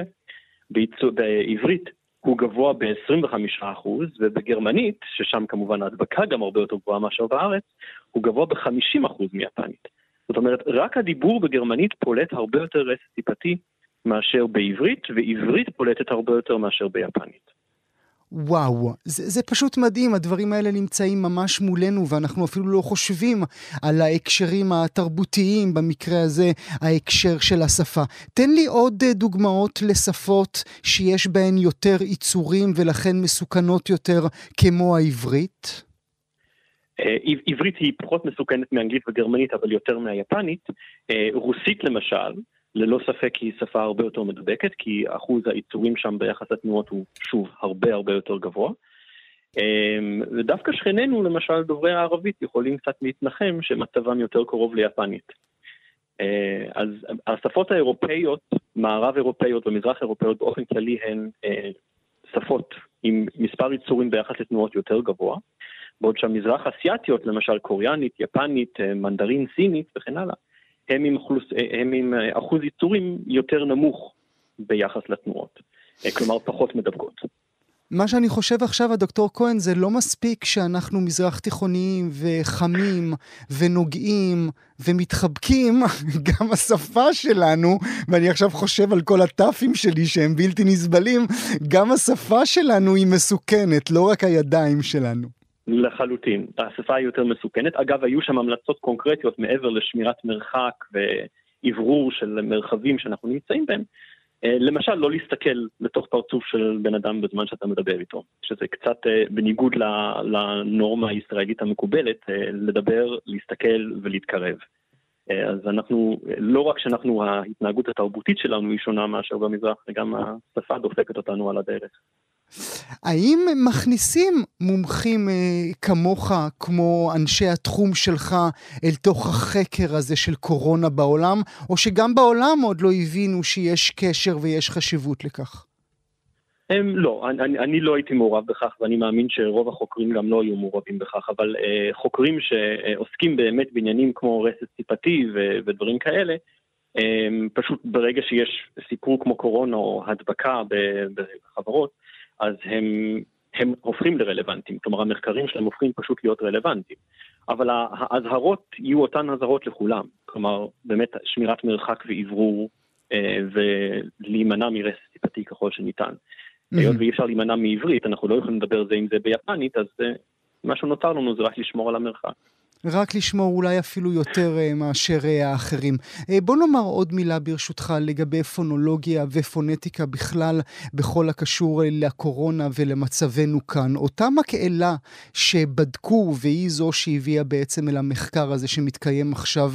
בעיצור, בעברית הוא גבוה ב-25% ובגרמנית, ששם כמובן ההדבקה גם הרבה יותר גבוהה מאשר בארץ, הוא גבוה ב-50% מיפנית. זאת אומרת, רק הדיבור בגרמנית פולט הרבה יותר רסס טיפתי מאשר בעברית, ועברית פולטת הרבה יותר מאשר ביפנית. וואו, זה, זה פשוט מדהים, הדברים האלה נמצאים ממש מולנו ואנחנו אפילו לא חושבים על ההקשרים התרבותיים, במקרה הזה ההקשר של השפה. תן לי עוד אה, דוגמאות לשפות שיש בהן יותר יצורים ולכן מסוכנות יותר כמו העברית. אה, עברית היא פחות מסוכנת מאנגלית וגרמנית אבל יותר מהיפנית. אה, רוסית למשל, ללא ספק היא שפה הרבה יותר מדבקת, כי אחוז היצורים שם ביחס לתנועות הוא שוב הרבה הרבה יותר גבוה. אמ, ודווקא שכנינו, למשל דוברי הערבית, יכולים קצת להתנחם שמצבם יותר קרוב ליפנית. אה, אז השפות האירופאיות, מערב אירופאיות ומזרח אירופאיות באופן כללי הן אה, שפות עם מספר יצורים ביחס לתנועות יותר גבוה, בעוד שהמזרח אסיאתיות, למשל קוריאנית, יפנית, אה, מנדרין, סינית וכן הלאה, הם עם, אחוז, הם עם אה, אחוז ייצורים יותר נמוך ביחס לתנועות, אה, כלומר פחות מדבקות. מה שאני חושב עכשיו, הדוקטור כהן, זה לא מספיק שאנחנו מזרח תיכוניים וחמים ונוגעים ומתחבקים, גם השפה שלנו, ואני עכשיו חושב על כל הטאפים שלי שהם בלתי נסבלים, גם השפה שלנו היא מסוכנת, לא רק הידיים שלנו. לחלוטין. השפה היא יותר מסוכנת. אגב, היו שם המלצות קונקרטיות מעבר לשמירת מרחק ואוורור של מרחבים שאנחנו נמצאים בהם. אה, למשל, לא להסתכל לתוך פרצוף של בן אדם בזמן שאתה מדבר איתו, שזה קצת אה, בניגוד לנורמה הישראלית המקובלת, אה, לדבר, להסתכל ולהתקרב. אז אנחנו, לא רק שאנחנו, ההתנהגות התרבותית שלנו היא שונה מאשר במזרח, וגם השפה דופקת אותנו על הדרך. האם מכניסים מומחים אה, כמוך, כמו אנשי התחום שלך, אל תוך החקר הזה של קורונה בעולם, או שגם בעולם עוד לא הבינו שיש קשר ויש חשיבות לכך? הם לא, אני, אני לא הייתי מעורב בכך ואני מאמין שרוב החוקרים גם לא היו מעורבים בכך, אבל אה, חוקרים שעוסקים באמת בעניינים כמו רסס טיפתי ו, ודברים כאלה, אה, פשוט ברגע שיש סיפור כמו קורונה או הדבקה בחברות, אז הם, הם הופכים לרלוונטיים, כלומר המחקרים שלהם הופכים פשוט להיות רלוונטיים. אבל האזהרות יהיו אותן אזהרות לכולם, כלומר באמת שמירת מרחק ואוורור אה, ולהימנע מרסס טיפתי ככל שניתן. Mm-hmm. היות ואי אפשר להימנע מעברית, אנחנו לא יכולים לדבר זה עם זה ביפנית, אז אה, מה שנותר לנו זה רק לשמור על המרחק. רק לשמור אולי אפילו יותר uh, מאשר uh, האחרים. Uh, בוא נאמר עוד מילה ברשותך לגבי פונולוגיה ופונטיקה בכלל בכל הקשור לקורונה ולמצבנו כאן. אותה מקהלה שבדקו והיא זו שהביאה בעצם אל המחקר הזה שמתקיים עכשיו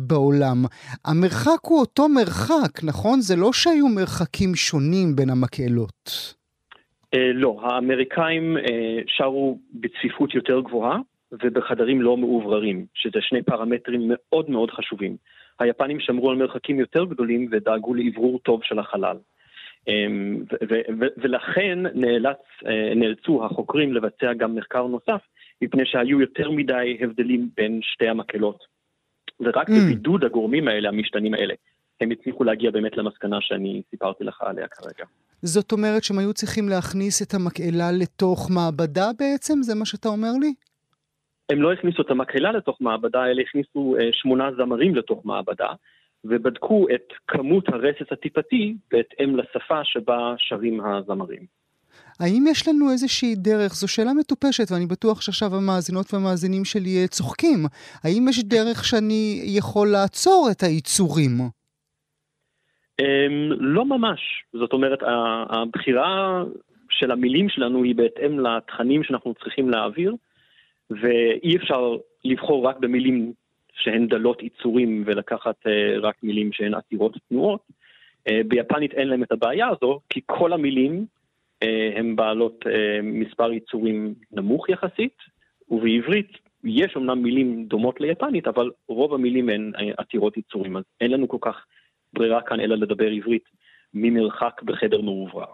בעולם. המרחק הוא אותו מרחק, נכון? זה לא שהיו מרחקים שונים בין המקהלות. לא, האמריקאים שרו בצפיפות יותר גבוהה. ובחדרים לא מאובררים, שזה שני פרמטרים מאוד מאוד חשובים. היפנים שמרו על מרחקים יותר גדולים ודאגו לאוורור טוב של החלל. אמ, ולכן נאלץ, אה, נאלצו החוקרים לבצע גם מחקר נוסף, מפני שהיו יותר מדי הבדלים בין שתי המקהלות. ורק mm. בבידוד הגורמים האלה, המשתנים האלה, הם הצליחו להגיע באמת למסקנה שאני סיפרתי לך עליה כרגע. זאת אומרת שהם היו צריכים להכניס את המקהלה לתוך מעבדה בעצם? זה מה שאתה אומר לי? הם לא הכניסו את המקהלה לתוך מעבדה, אלא הכניסו אה, שמונה זמרים לתוך מעבדה, ובדקו את כמות הרסס הטיפתי בהתאם לשפה שבה שרים הזמרים. האם יש לנו איזושהי דרך, זו שאלה מטופשת ואני בטוח שעכשיו המאזינות והמאזינים שלי אה, צוחקים, האם יש דרך שאני יכול לעצור את הייצורים? אמ, לא ממש, זאת אומרת הבחירה של המילים שלנו היא בהתאם לתכנים שאנחנו צריכים להעביר, ואי אפשר לבחור רק במילים שהן דלות יצורים ולקחת uh, רק מילים שהן עתירות תנועות. Uh, ביפנית אין להם את הבעיה הזו, כי כל המילים uh, הן בעלות מספר יצורים נמוך יחסית, ובעברית יש אמנם מילים דומות ליפנית, אבל רוב המילים הן עתירות יצורים, אז אין לנו כל כך ברירה כאן אלא לדבר עברית ממרחק בחדר מאוברר.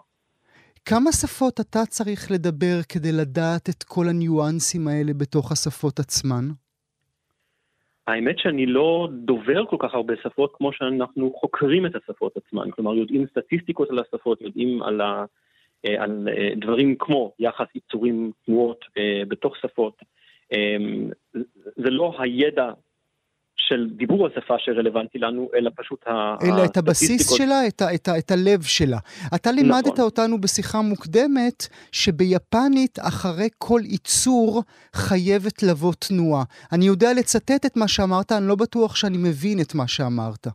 כמה שפות אתה צריך לדבר כדי לדעת את כל הניואנסים האלה בתוך השפות עצמן? האמת שאני לא דובר כל כך הרבה שפות כמו שאנחנו חוקרים את השפות עצמן. כלומר, יודעים סטטיסטיקות על השפות, יודעים על, ה, אה, על אה, דברים כמו יחס יצורים, תנועות אה, בתוך שפות. זה לא הידע של דיבור השפה שרלוונטי לנו, אלא פשוט הסטטיסטיקות. אלא את הבסיס שלה, את, ה, את, ה, את הלב שלה. אתה לימדת נכון. אותנו בשיחה מוקדמת שביפנית אחרי כל ייצור חייבת לבוא תנועה. אני יודע לצטט את מה שאמרת, אני לא בטוח שאני מבין את מה שאמרת.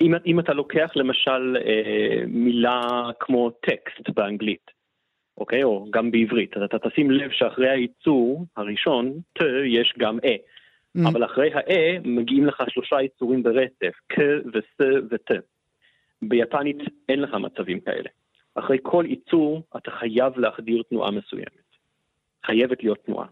אם, אם אתה לוקח למשל אה, מילה כמו טקסט באנגלית, אוקיי? או גם בעברית, אז אתה תשים לב שאחרי הייצור הראשון, ת, יש גם אה. Mm. אבל אחרי ה-A מגיעים לך שלושה יצורים ברצף, כ וס ות. ביפנית אין לך מצבים כאלה. אחרי כל יצור אתה חייב להחדיר תנועה מסוימת. חייבת להיות תנועה.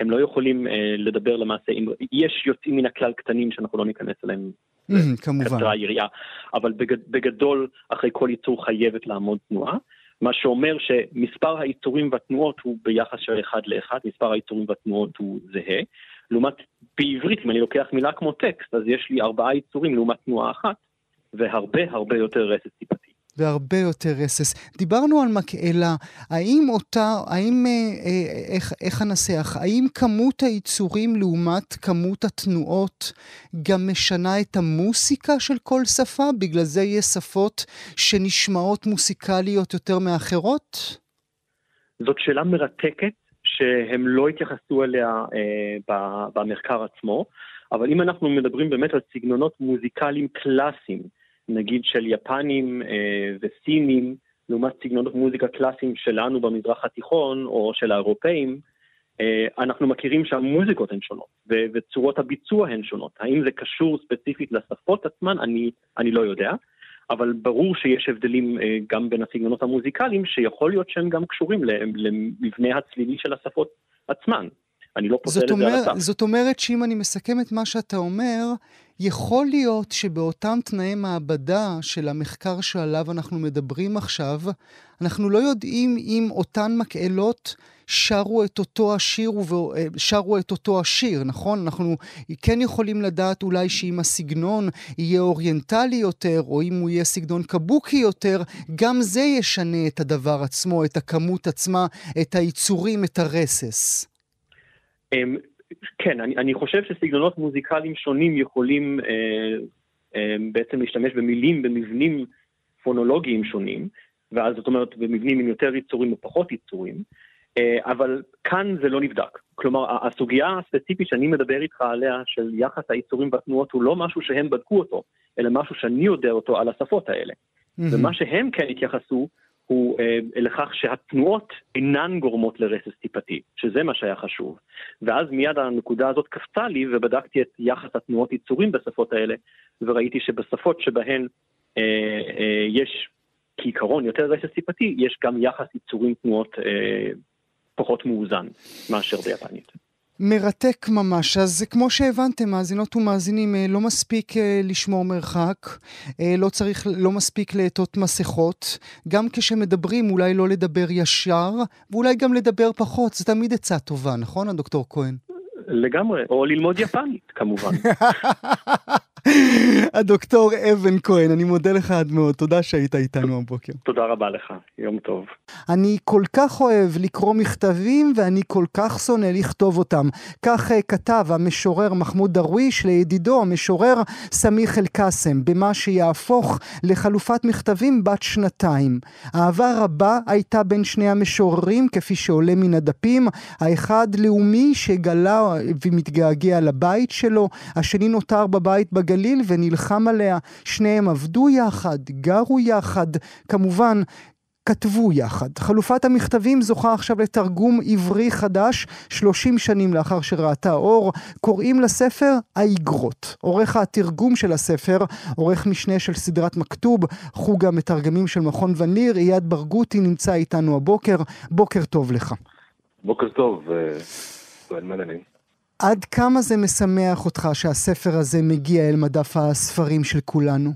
הם לא יכולים אה, לדבר למעשה, עם... יש יוצאים מן הכלל קטנים שאנחנו לא ניכנס אליהם. Mm, כמובן. קצרה יריעה, אבל בגד, בגדול אחרי כל יצור חייבת לעמוד תנועה. מה שאומר שמספר היצורים והתנועות הוא ביחס של אחד לאחד, מספר היצורים והתנועות הוא זהה, לעומת בעברית, אם אני לוקח מילה כמו טקסט, אז יש לי ארבעה יצורים לעומת תנועה אחת, והרבה הרבה יותר רסס טיפתי. והרבה יותר רסס. דיברנו על מקהלה, האם אותה, האם, אה, אה, איך, איך אנסח, האם כמות היצורים לעומת כמות התנועות גם משנה את המוסיקה של כל שפה? בגלל זה יש שפות שנשמעות מוסיקליות יותר מאחרות? זאת שאלה מרתקת, שהם לא התייחסו אליה אה, במחקר עצמו, אבל אם אנחנו מדברים באמת על סגנונות מוזיקליים קלאסיים, נגיד של יפנים אה, וסינים, לעומת סגנונות מוזיקה קלאסיים שלנו במזרח התיכון או של האירופאים, אה, אנחנו מכירים שהמוזיקות הן שונות וצורות הביצוע הן שונות. האם זה קשור ספציפית לשפות עצמן? אני, אני לא יודע. אבל ברור שיש הבדלים אה, גם בין הסגנונות המוזיקליים, שיכול להיות שהם גם קשורים למבנה הצלילי של השפות עצמן. אני לא פוסל את זה על הסף. זאת אומרת שאם אני מסכם את מה שאתה אומר, יכול להיות שבאותם תנאי מעבדה של המחקר שעליו אנחנו מדברים עכשיו, אנחנו לא יודעים אם אותן מקהלות שרו את אותו השיר ושרו את אותו השיר, נכון? אנחנו כן יכולים לדעת אולי שאם הסגנון יהיה אוריינטלי יותר, או אם הוא יהיה סגנון קבוקי יותר, גם זה ישנה את הדבר עצמו, את הכמות עצמה, את היצורים, את הרסס. אמ, כן, אני, אני חושב שסגנונות מוזיקליים שונים יכולים אה, אה, בעצם להשתמש במילים, במבנים פונולוגיים שונים, ואז זאת אומרת במבנים עם יותר יצורים או פחות יצורים, אה, אבל כאן זה לא נבדק. כלומר, הסוגיה הספציפית שאני מדבר איתך עליה, של יחס היצורים והתנועות, הוא לא משהו שהם בדקו אותו, אלא משהו שאני יודע אותו על השפות האלה. Mm-hmm. ומה שהם כן התייחסו, הוא אה, לכך שהתנועות אינן גורמות לרסס טיפתי, שזה מה שהיה חשוב. ואז מיד הנקודה הזאת קפצה לי ובדקתי את יחס התנועות יצורים בשפות האלה, וראיתי שבשפות שבהן אה, אה, יש כעיקרון יותר רסס טיפתי, יש גם יחס יצורים תנועות אה, פחות מאוזן מאשר ביפנית. מרתק ממש. אז כמו שהבנתם, מאזינות ומאזינים, אה, לא מספיק אה, לשמור מרחק, אה, לא צריך, לא מספיק לעטות מסכות. גם כשמדברים, אולי לא לדבר ישר, ואולי גם לדבר פחות. זו תמיד עצה טובה, נכון, הדוקטור כהן? לגמרי, או ללמוד יפנית, כמובן. הדוקטור אבן כהן, אני מודה לך עד מאוד, תודה שהיית איתנו הבוקר. תודה רבה לך, יום טוב. אני כל כך אוהב לקרוא מכתבים ואני כל כך שונא לכתוב אותם. כך uh, כתב המשורר מחמוד דרוויש לידידו המשורר סמיח אל-קאסם, במה שיהפוך לחלופת מכתבים בת שנתיים. אהבה רבה הייתה בין שני המשוררים, כפי שעולה מן הדפים. האחד לאומי שגלה ומתגעגע לבית שלו, השני נותר בבית בגליל. בגליל ונלחם עליה. שניהם עבדו יחד, גרו יחד, כמובן כתבו יחד. חלופת המכתבים זוכה עכשיו לתרגום עברי חדש, 30 שנים לאחר שראתה אור. קוראים לספר האיגרות. עורך התרגום של הספר, עורך משנה של סדרת מכתוב, חוג המתרגמים של מכון וניר, אייד ברגותי נמצא איתנו הבוקר. בוקר טוב לך. בוקר טוב, גואל אה, מלאני. עד כמה זה משמח אותך שהספר הזה מגיע אל מדף הספרים של כולנו?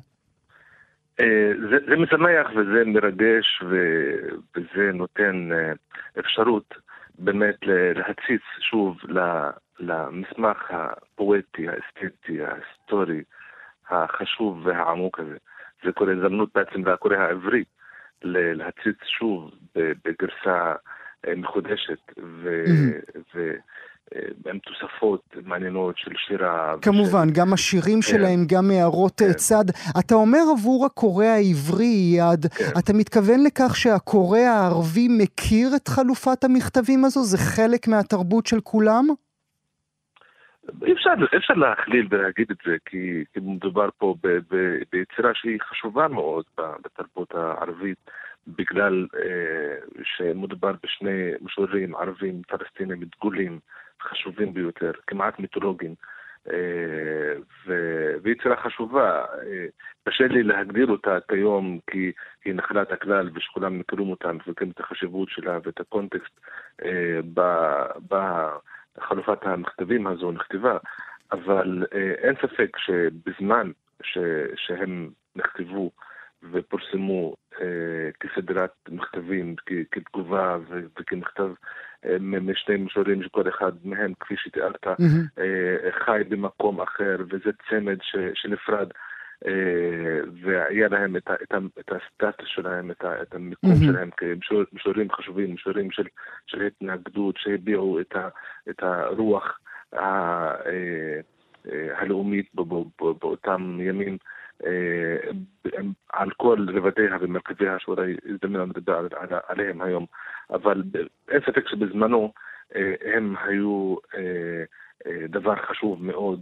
אה, זה, זה משמח וזה מרגש וזה נותן אה, אפשרות באמת להציץ שוב למסמך הפואטי, האסתטי, ההיסטורי, החשוב והעמוק הזה. זה כל הזדמנות בעצם לקורא העברי להציץ שוב בגרסה אה, מחודשת ו... Mm-hmm. אה, עם תוספות מעניינות של שירה. כמובן, ושל... גם השירים כן. שלהם, גם הערות אה, כן. צד. אתה אומר עבור הקורא העברי, יד, כן. אתה מתכוון לכך שהקורא הערבי מכיר את חלופת המכתבים הזו? זה חלק מהתרבות של כולם? אי אפשר, אפשר להכליל ולהגיד את זה, כי, כי מדובר פה ב, ב, ביצירה שהיא חשובה מאוד בתרבות הערבית. בגלל אה, שמדובר בשני משוררים ערבים פלסטינים דגולים חשובים ביותר, כמעט מיתולוגיים, אה, ויצירה חשובה. אה, קשה לי להגדיר אותה כיום כי היא נחלת הכלל ושכולם מכירים אותה, מפרקים את החשיבות שלה ואת הקונטקסט אה, בחלופת המכתבים הזו נכתבה, אבל אין ספק שבזמן שהם נכתבו ופורסמו אה, כסדרת מכתבים, כתגובה וכמכתב אה, משני משוררים שכל אחד מהם, כפי שתיארת, mm-hmm. אה, חי במקום אחר, וזה צמד ש, שנפרד. אה, והיה להם את, את, את הסטטוס שלהם, את, את המיקום mm-hmm. שלהם כמשוררים חשובים, משוררים של, של התנגדות, שהביעו את, ה, את הרוח ה, אה, אה, הלאומית באותם ימים. אה, על כל רבדיה ומרכיביה שאולי הזדמנו לדבר עליהם היום, אבל אין ספק שבזמנו הם היו דבר חשוב מאוד.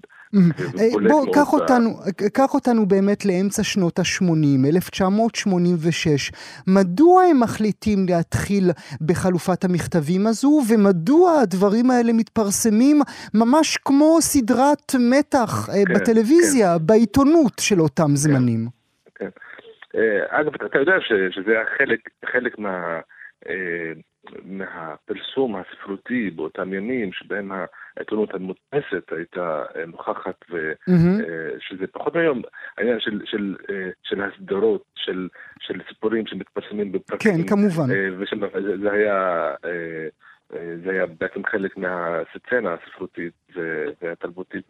בוא, קח אותנו, קח אותנו באמת לאמצע שנות ה-80, 1986. מדוע הם מחליטים להתחיל בחלופת המכתבים הזו, ומדוע הדברים האלה מתפרסמים ממש כמו סדרת מתח כן, בטלוויזיה, כן. בעיתונות של אותם כן, זמנים? כן. אגב, אתה יודע שזה היה חלק, חלק מה... מהפרסום הספרותי באותם ימים שבהם העיתונות המודפסת הייתה אה, נוכחת ושזה mm-hmm. פחות היום העניין של, של, אה, של הסדרות, של, של סיפורים שמתפרסמים בפרקים. כן, כמובן. וזה היה, זה היה בעצם חלק מהסצנה הספרותית והתרבותית.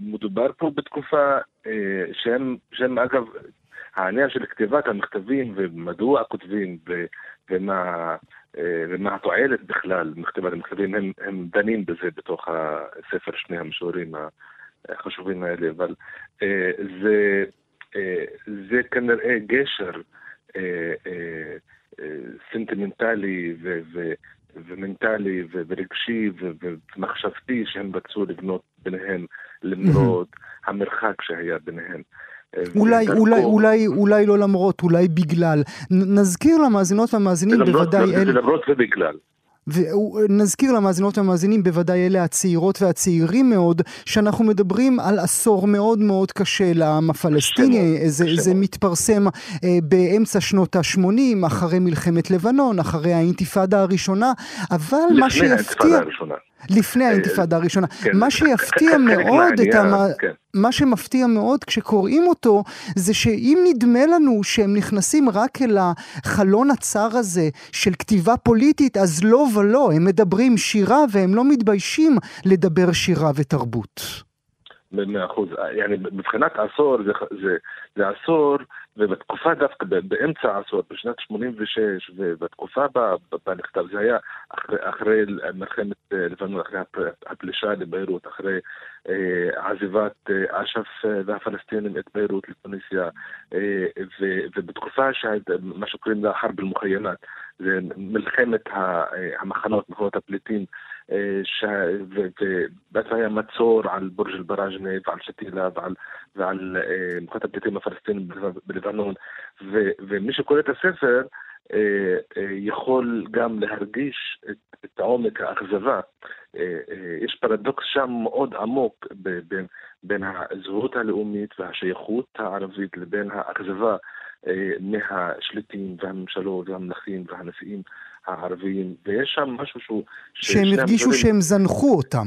מדובר פה בתקופה שהם, שהם אגב, העניין של כתיבת המכתבים ומדוע כותבים ומה, ומה התועלת בכלל מכתיבת המכתבים, הם, הם דנים בזה בתוך הספר שני המשוררים החשובים האלה, אבל אה, זה, אה, זה כנראה גשר סנטימנטלי ו, ו, ומנטלי ורגשי ומחשבתי שהם רצו לבנות ביניהם למרות המרחק שהיה ביניהם. אולי, אולי, אולי, אולי לא למרות, אולי בגלל. נזכיר למאזינות והמאזינים בוודאי אלה... זה למרות ובגלל. ונזכיר למאזינות והמאזינים, בוודאי אלה הצעירות והצעירים מאוד, שאנחנו מדברים על עשור מאוד מאוד קשה לעם הפלסטיני. זה, זה מתפרסם אה, באמצע שנות ה-80, אחרי מלחמת לבנון, אחרי האינתיפאדה הראשונה, אבל מה שיפתיע... לפני האינתיפאדה הראשונה. לפני אה, האינתיפאדה הראשונה. כן, מה שיפתיע מאוד את המ... כן. מה שמפתיע מאוד כשקוראים אותו, זה שאם נדמה לנו שהם נכנסים רק אל החלון הצר הזה של כתיבה פוליטית, אז לא ולא, הם מדברים שירה והם לא מתביישים לדבר שירה ותרבות. במאה אחוז. מבחינת עשור, זה, זה, זה עשור, ובתקופה דווקא, באמצע העשור, בשנת 86, ובתקופה בה, נכתב, זה היה אחרי, אחרי מלחמת אה, לבנון, אחרי הפלישה לביירות, אחרי אה, עזיבת אה, אש"ף אה, והפלסטינים את ביירות לתוניסיה, אה, ובתקופה מה שקוראים לה חרב אל-מוחיינת, זה מלחמת המחנות, מחנות הפליטים, ובעצם היה מצור על בורג' אל-בראג'נה ועל שתילה ועל, ועל מחנות הפליטים הפלסטינים בלבנון, ומי שקורא את הספר יכול גם להרגיש את, את עומק האכזבה. יש פרדוקס שם מאוד עמוק בין, בין הזהות הלאומית והשייכות הערבית לבין האכזבה אה, מהשליטים והממשלות והמלכים והנשיאים הערביים, ויש שם משהו שהוא... שהם הרגישו שהם זנחו אותם.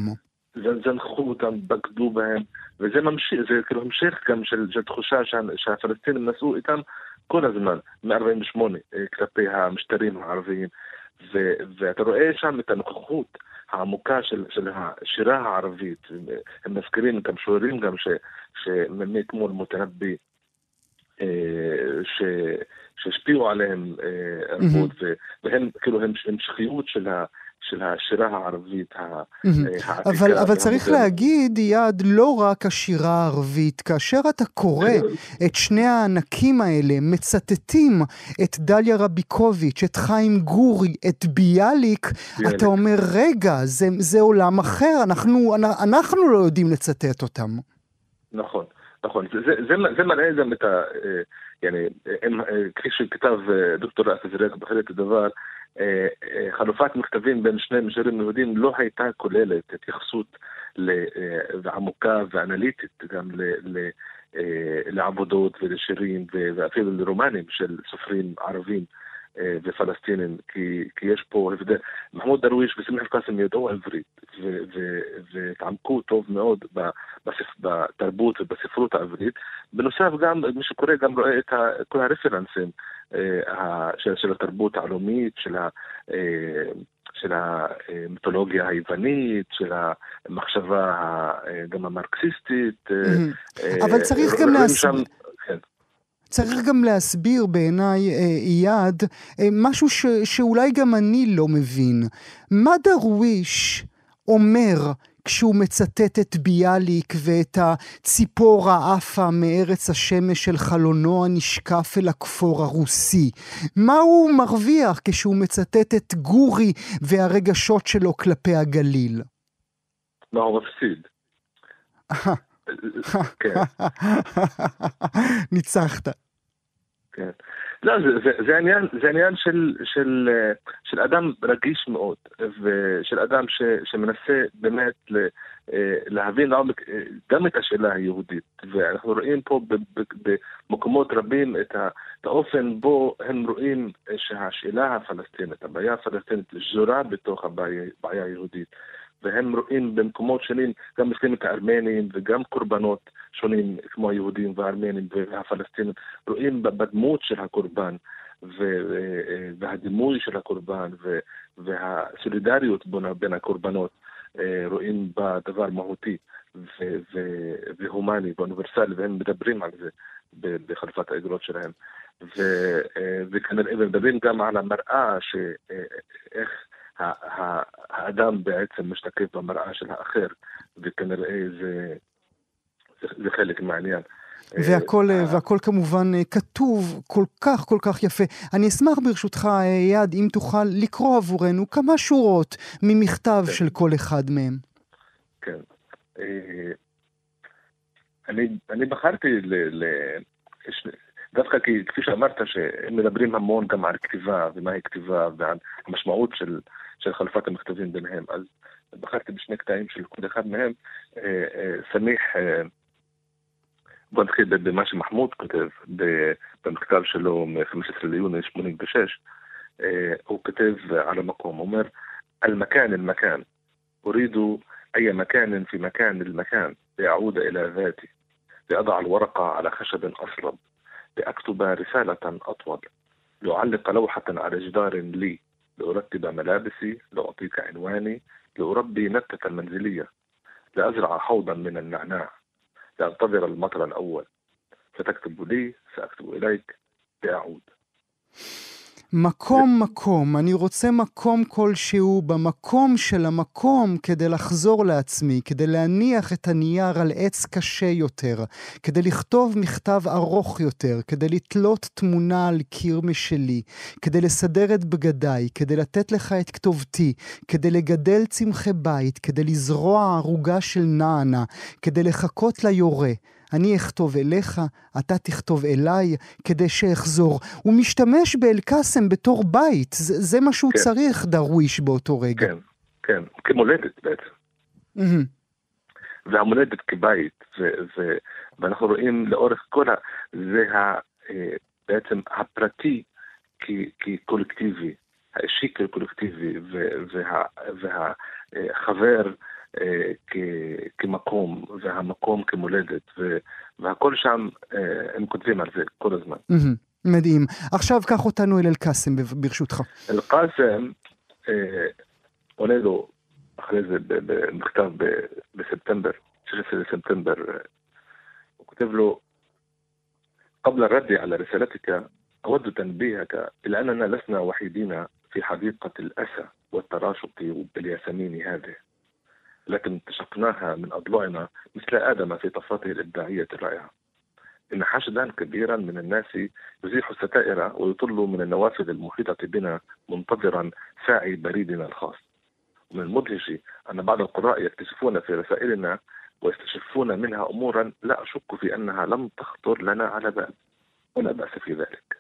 זנחו אותם, בגדו בהם, וזה ממשיך, זה כאילו המשך גם של, של תחושה שה, שהפלסטינים נשאו איתם כל הזמן, מ-48, אה, כלפי המשטרים הערביים, ו, ואתה רואה שם את הנוכחות העמוקה של, של השירה הערבית, הם מזכירים, גם שוערים גם, שמאתמול מותנבי ש... שהשפיעו עליהם אה, רבות, והם כאילו הם המשכיות של ה... של השירה הערבית העתיקה. אבל, אבל צריך להגיד, יעד, לא רק השירה הערבית. כאשר אתה קורא את שני הענקים האלה מצטטים את דליה רביקוביץ', את חיים גורי, את ביאליק, ביאליק. אתה אומר, רגע, זה, זה עולם אחר, אנחנו, אנחנו לא יודעים לצטט אותם. נכון. נכון, זה, זה, זה, זה מראה גם את ה... يعني, הם, כפי שכתב דוקטור אסף זריאק בחלק הדבר, חלופת מכתבים בין שני משוררים יהודים לא הייתה כוללת התייחסות עמוקה ואנליטית גם ל, ל, לעבודות ולשירים ואפילו לרומנים של סופרים ערבים. אה, ופלסטינים, כי, כי יש פה הבדל. מחמוד דרוויש וסמיח קאסם ידעו עברית והתעמקו טוב מאוד בספ, בתרבות ובספרות העברית. בנוסף גם, מי שקורא גם רואה את ה, כל הרפרנסים אה, של, של התרבות העלומית, של ה... אה, של המיתולוגיה היוונית, של המחשבה גם המרקסיסטית. אבל צריך גם להסביר... צריך גם להסביר בעיניי, אה, אייד, אה, משהו ש, שאולי גם אני לא מבין. מה דרוויש אומר כשהוא מצטט את ביאליק ואת הציפור העפה מארץ השמש של חלונו הנשקף אל הכפור הרוסי? מה הוא מרוויח כשהוא מצטט את גורי והרגשות שלו כלפי הגליל? מה הוא מפסיד? כן. ניצחת. כן. לא, זה, זה, זה עניין, זה עניין של, של, של אדם רגיש מאוד, ושל אדם ש, שמנסה באמת ל, להבין לעומק גם את השאלה היהודית. ואנחנו רואים פה במקומות רבים את האופן בו הם רואים שהשאלה הפלסטינית, הבעיה הפלסטינית, שזורה בתוך הבעיה היהודית. והם רואים במקומות שונים גם את הארמנים וגם קורבנות שונים כמו היהודים והארמנים והפלסטינים, רואים בדמות של הקורבן והדימוי של הקורבן והסולידריות בין הקורבנות, אה, רואים בה דבר מהותי והומני ואוניברסלי, והם מדברים על זה בחלופת האגרות שלהם. אה, וכנראה, מדברים גם על המראה, שאיך האדם בעצם משתקף במראה של האחר, וכנראה זה, זה, זה חלק מהעניין. והכל, אה, והכל כמובן אה, כתוב כל כך כל כך יפה. אני אשמח ברשותך, אייד, אה, אם תוכל לקרוא עבורנו כמה שורות ממכתב כן. של כל אחד מהם. כן. אני, אני בחרתי ל, ל, דווקא כי כפי שאמרת, שהם מדברים המון גם על כתיבה, ומהי כתיבה, ועל המשמעות של, של חלופת המכתבים ביניהם. אז בחרתי בשני קטעים של כל אחד מהם. אה, אה, סמיח, אה, בוא נתחיל במה שמחמוד כותב במכתב שלו מ-15 ליוני 86. הוא כותב על המקום, הוא אומר, المكان المكان أريد أي مكان في مكان المكان لأعود إلى ذاتي لأضع الورقة على خشب أصلب لأكتب رسالة أطول لأعلق لوحة على جدار لي لأرتب ملابسي لأعطيك عنواني لأربي نبتة المنزلية لأزرع حوضا من النعناع لأنتظر المطر الأول. فتكتب لي سأكتب إليك لأعود מקום מקום, אני רוצה מקום כלשהו במקום של המקום כדי לחזור לעצמי, כדי להניח את הנייר על עץ קשה יותר, כדי לכתוב מכתב ארוך יותר, כדי לתלות תמונה על קיר משלי, כדי לסדר את בגדיי, כדי לתת לך את כתובתי, כדי לגדל צמחי בית, כדי לזרוע ערוגה של נענה, כדי לחכות ליורה. אני אכתוב אליך, אתה תכתוב אליי, כדי שאחזור. הוא משתמש באל-קאסם בתור בית, זה, זה מה שהוא כן. צריך, דרוויש, באותו רגע. כן, כן, כמולדת בעצם. Mm-hmm. והמולדת כבית, ו, ו, ואנחנו רואים לאורך כל ה... זה ה, אה, בעצם הפרטי כקולקטיבי, האישי כקולקטיבי, וה, והחבר אה, כמקום, והמקום כמולדת, והכל שם, אה, הם כותבים על זה כל הזמן. מדהים. עכשיו קח אותנו אל אל-קאסם, ברשותך. אל-קאסם אה, עונה לו אחרי זה במכתב בספטמבר, 16 בספטמבר, הוא כותב לו, قبل الرد على رسالتك أود تنبيهك إلى أننا لسنا وحيدين في حديقة الأسى والتراشق بالياسمين هذه لكن انتشقناها من أضلعنا مثل آدم في طفرته الإبداعية الرائعة إن حشدا كبيرا من الناس يزيح الستائر ويطل من النوافذ المحيطة بنا منتظرا ساعي بريدنا الخاص. ومن المدهش أن بعض القراء يكتشفون في رسائلنا ويستشفون منها أمورا لا أشك في أنها لم تخطر لنا على بال. ولا بأس في ذلك.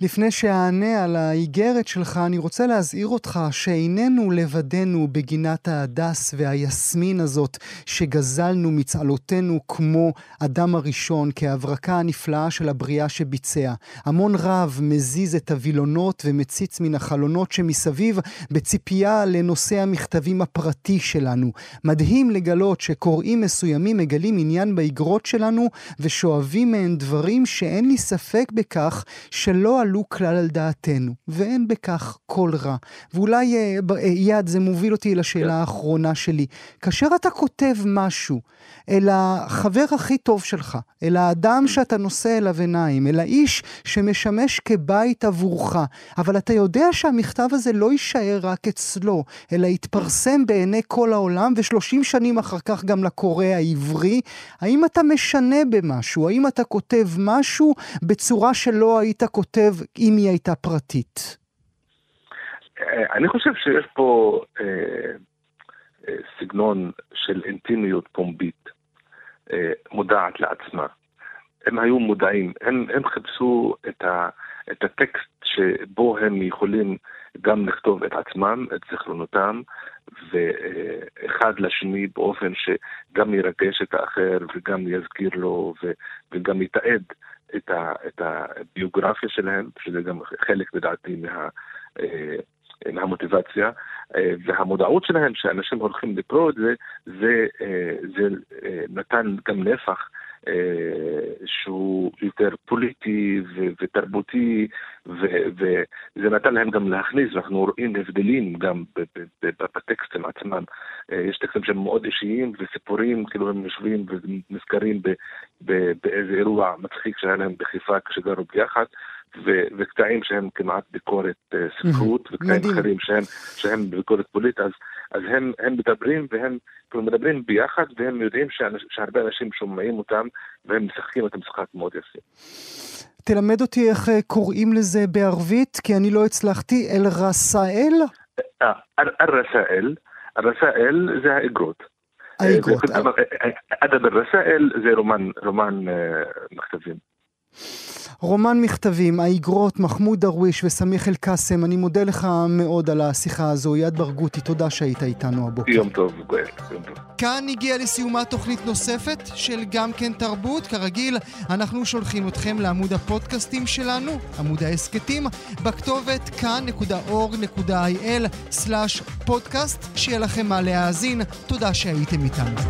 לפני שאענה על האיגרת שלך, אני רוצה להזהיר אותך שאיננו לבדנו בגינת ההדס והיסמין הזאת שגזלנו מצהלותינו כמו אדם הראשון, כהברקה הנפלאה של הבריאה שביצע. המון רב מזיז את הווילונות ומציץ מן החלונות שמסביב בציפייה לנושא המכתבים הפרטי שלנו. מדהים לגלות שקוראים מסוימים מגלים עניין באיגרות שלנו ושואבים מהן דברים שאין לי ספק בכך שלא עלו כלל על דעתנו, ואין בכך כל רע. ואולי, אייד, זה מוביל אותי לשאלה האחרונה שלי. כאשר אתה כותב משהו אל החבר הכי טוב שלך, אל האדם שאתה נושא אליו עיניים, אל האיש שמשמש כבית עבורך, אבל אתה יודע שהמכתב הזה לא יישאר רק אצלו, אלא יתפרסם בעיני כל העולם, ושלושים שנים אחר כך גם לקורא העברי, האם אתה משנה במשהו? האם אתה כותב משהו בצורה שלא היית כותב אם היא הייתה פרטית? אה, אני חושב שיש פה אה, אה, סגנון של אינטימיות פומבית, מודעת לעצמה. הם היו מודעים, הם, הם חיפשו את, ה, את הטקסט שבו הם יכולים גם לכתוב את עצמם, את זיכרונותם, ואחד לשני באופן שגם ירגש את האחר וגם יזכיר לו וגם יתעד את, ה, את הביוגרפיה שלהם, שזה גם חלק לדעתי מה... אה, מהמוטיבציה והמודעות שלהם שאנשים הולכים לקרוא את זה, זה, אה, זה אה, נתן גם נפח שהוא יותר פוליטי ותרבותי, וזה נתן להם גם להכניס, אנחנו רואים הבדלים גם בטקסטים עצמם. יש טקסטים שהם מאוד אישיים וסיפורים, כאילו הם יושבים ונזכרים באיזה אירוע מצחיק שהיה להם בחיפה כשגרו ביחד. וקטעים שהם כמעט ביקורת ספרות, וקטעים אחרים שהם, שהם ביקורת פוליטית, אז, אז הם, הם מדברים והם כאילו מדברים ביחד והם יודעים שאנש, שהרבה אנשים שומעים אותם והם משחקים את המשחק מאוד יפה. תלמד אותי איך קוראים לזה בערבית, כי אני לא הצלחתי, אל-רסאל? אל-רסאל, אל-רסאל זה האגרות. האגרות. אדב אל-רסאל זה רומן, רומן מכתבים. רומן מכתבים, האיגרות, מחמוד דרוויש וסמיח אל-קאסם, אני מודה לך מאוד על השיחה הזו. יד ברגותי, תודה שהיית איתנו הבוקר. יום טוב, גואל, יום טוב. כאן הגיעה לסיומה תוכנית נוספת של גם כן תרבות. כרגיל, אנחנו שולחים אתכם לעמוד הפודקאסטים שלנו, עמוד ההסכתים, בכתובת כאן.org.il/פודקאסט, שיהיה לכם מה להאזין. תודה שהייתם איתנו.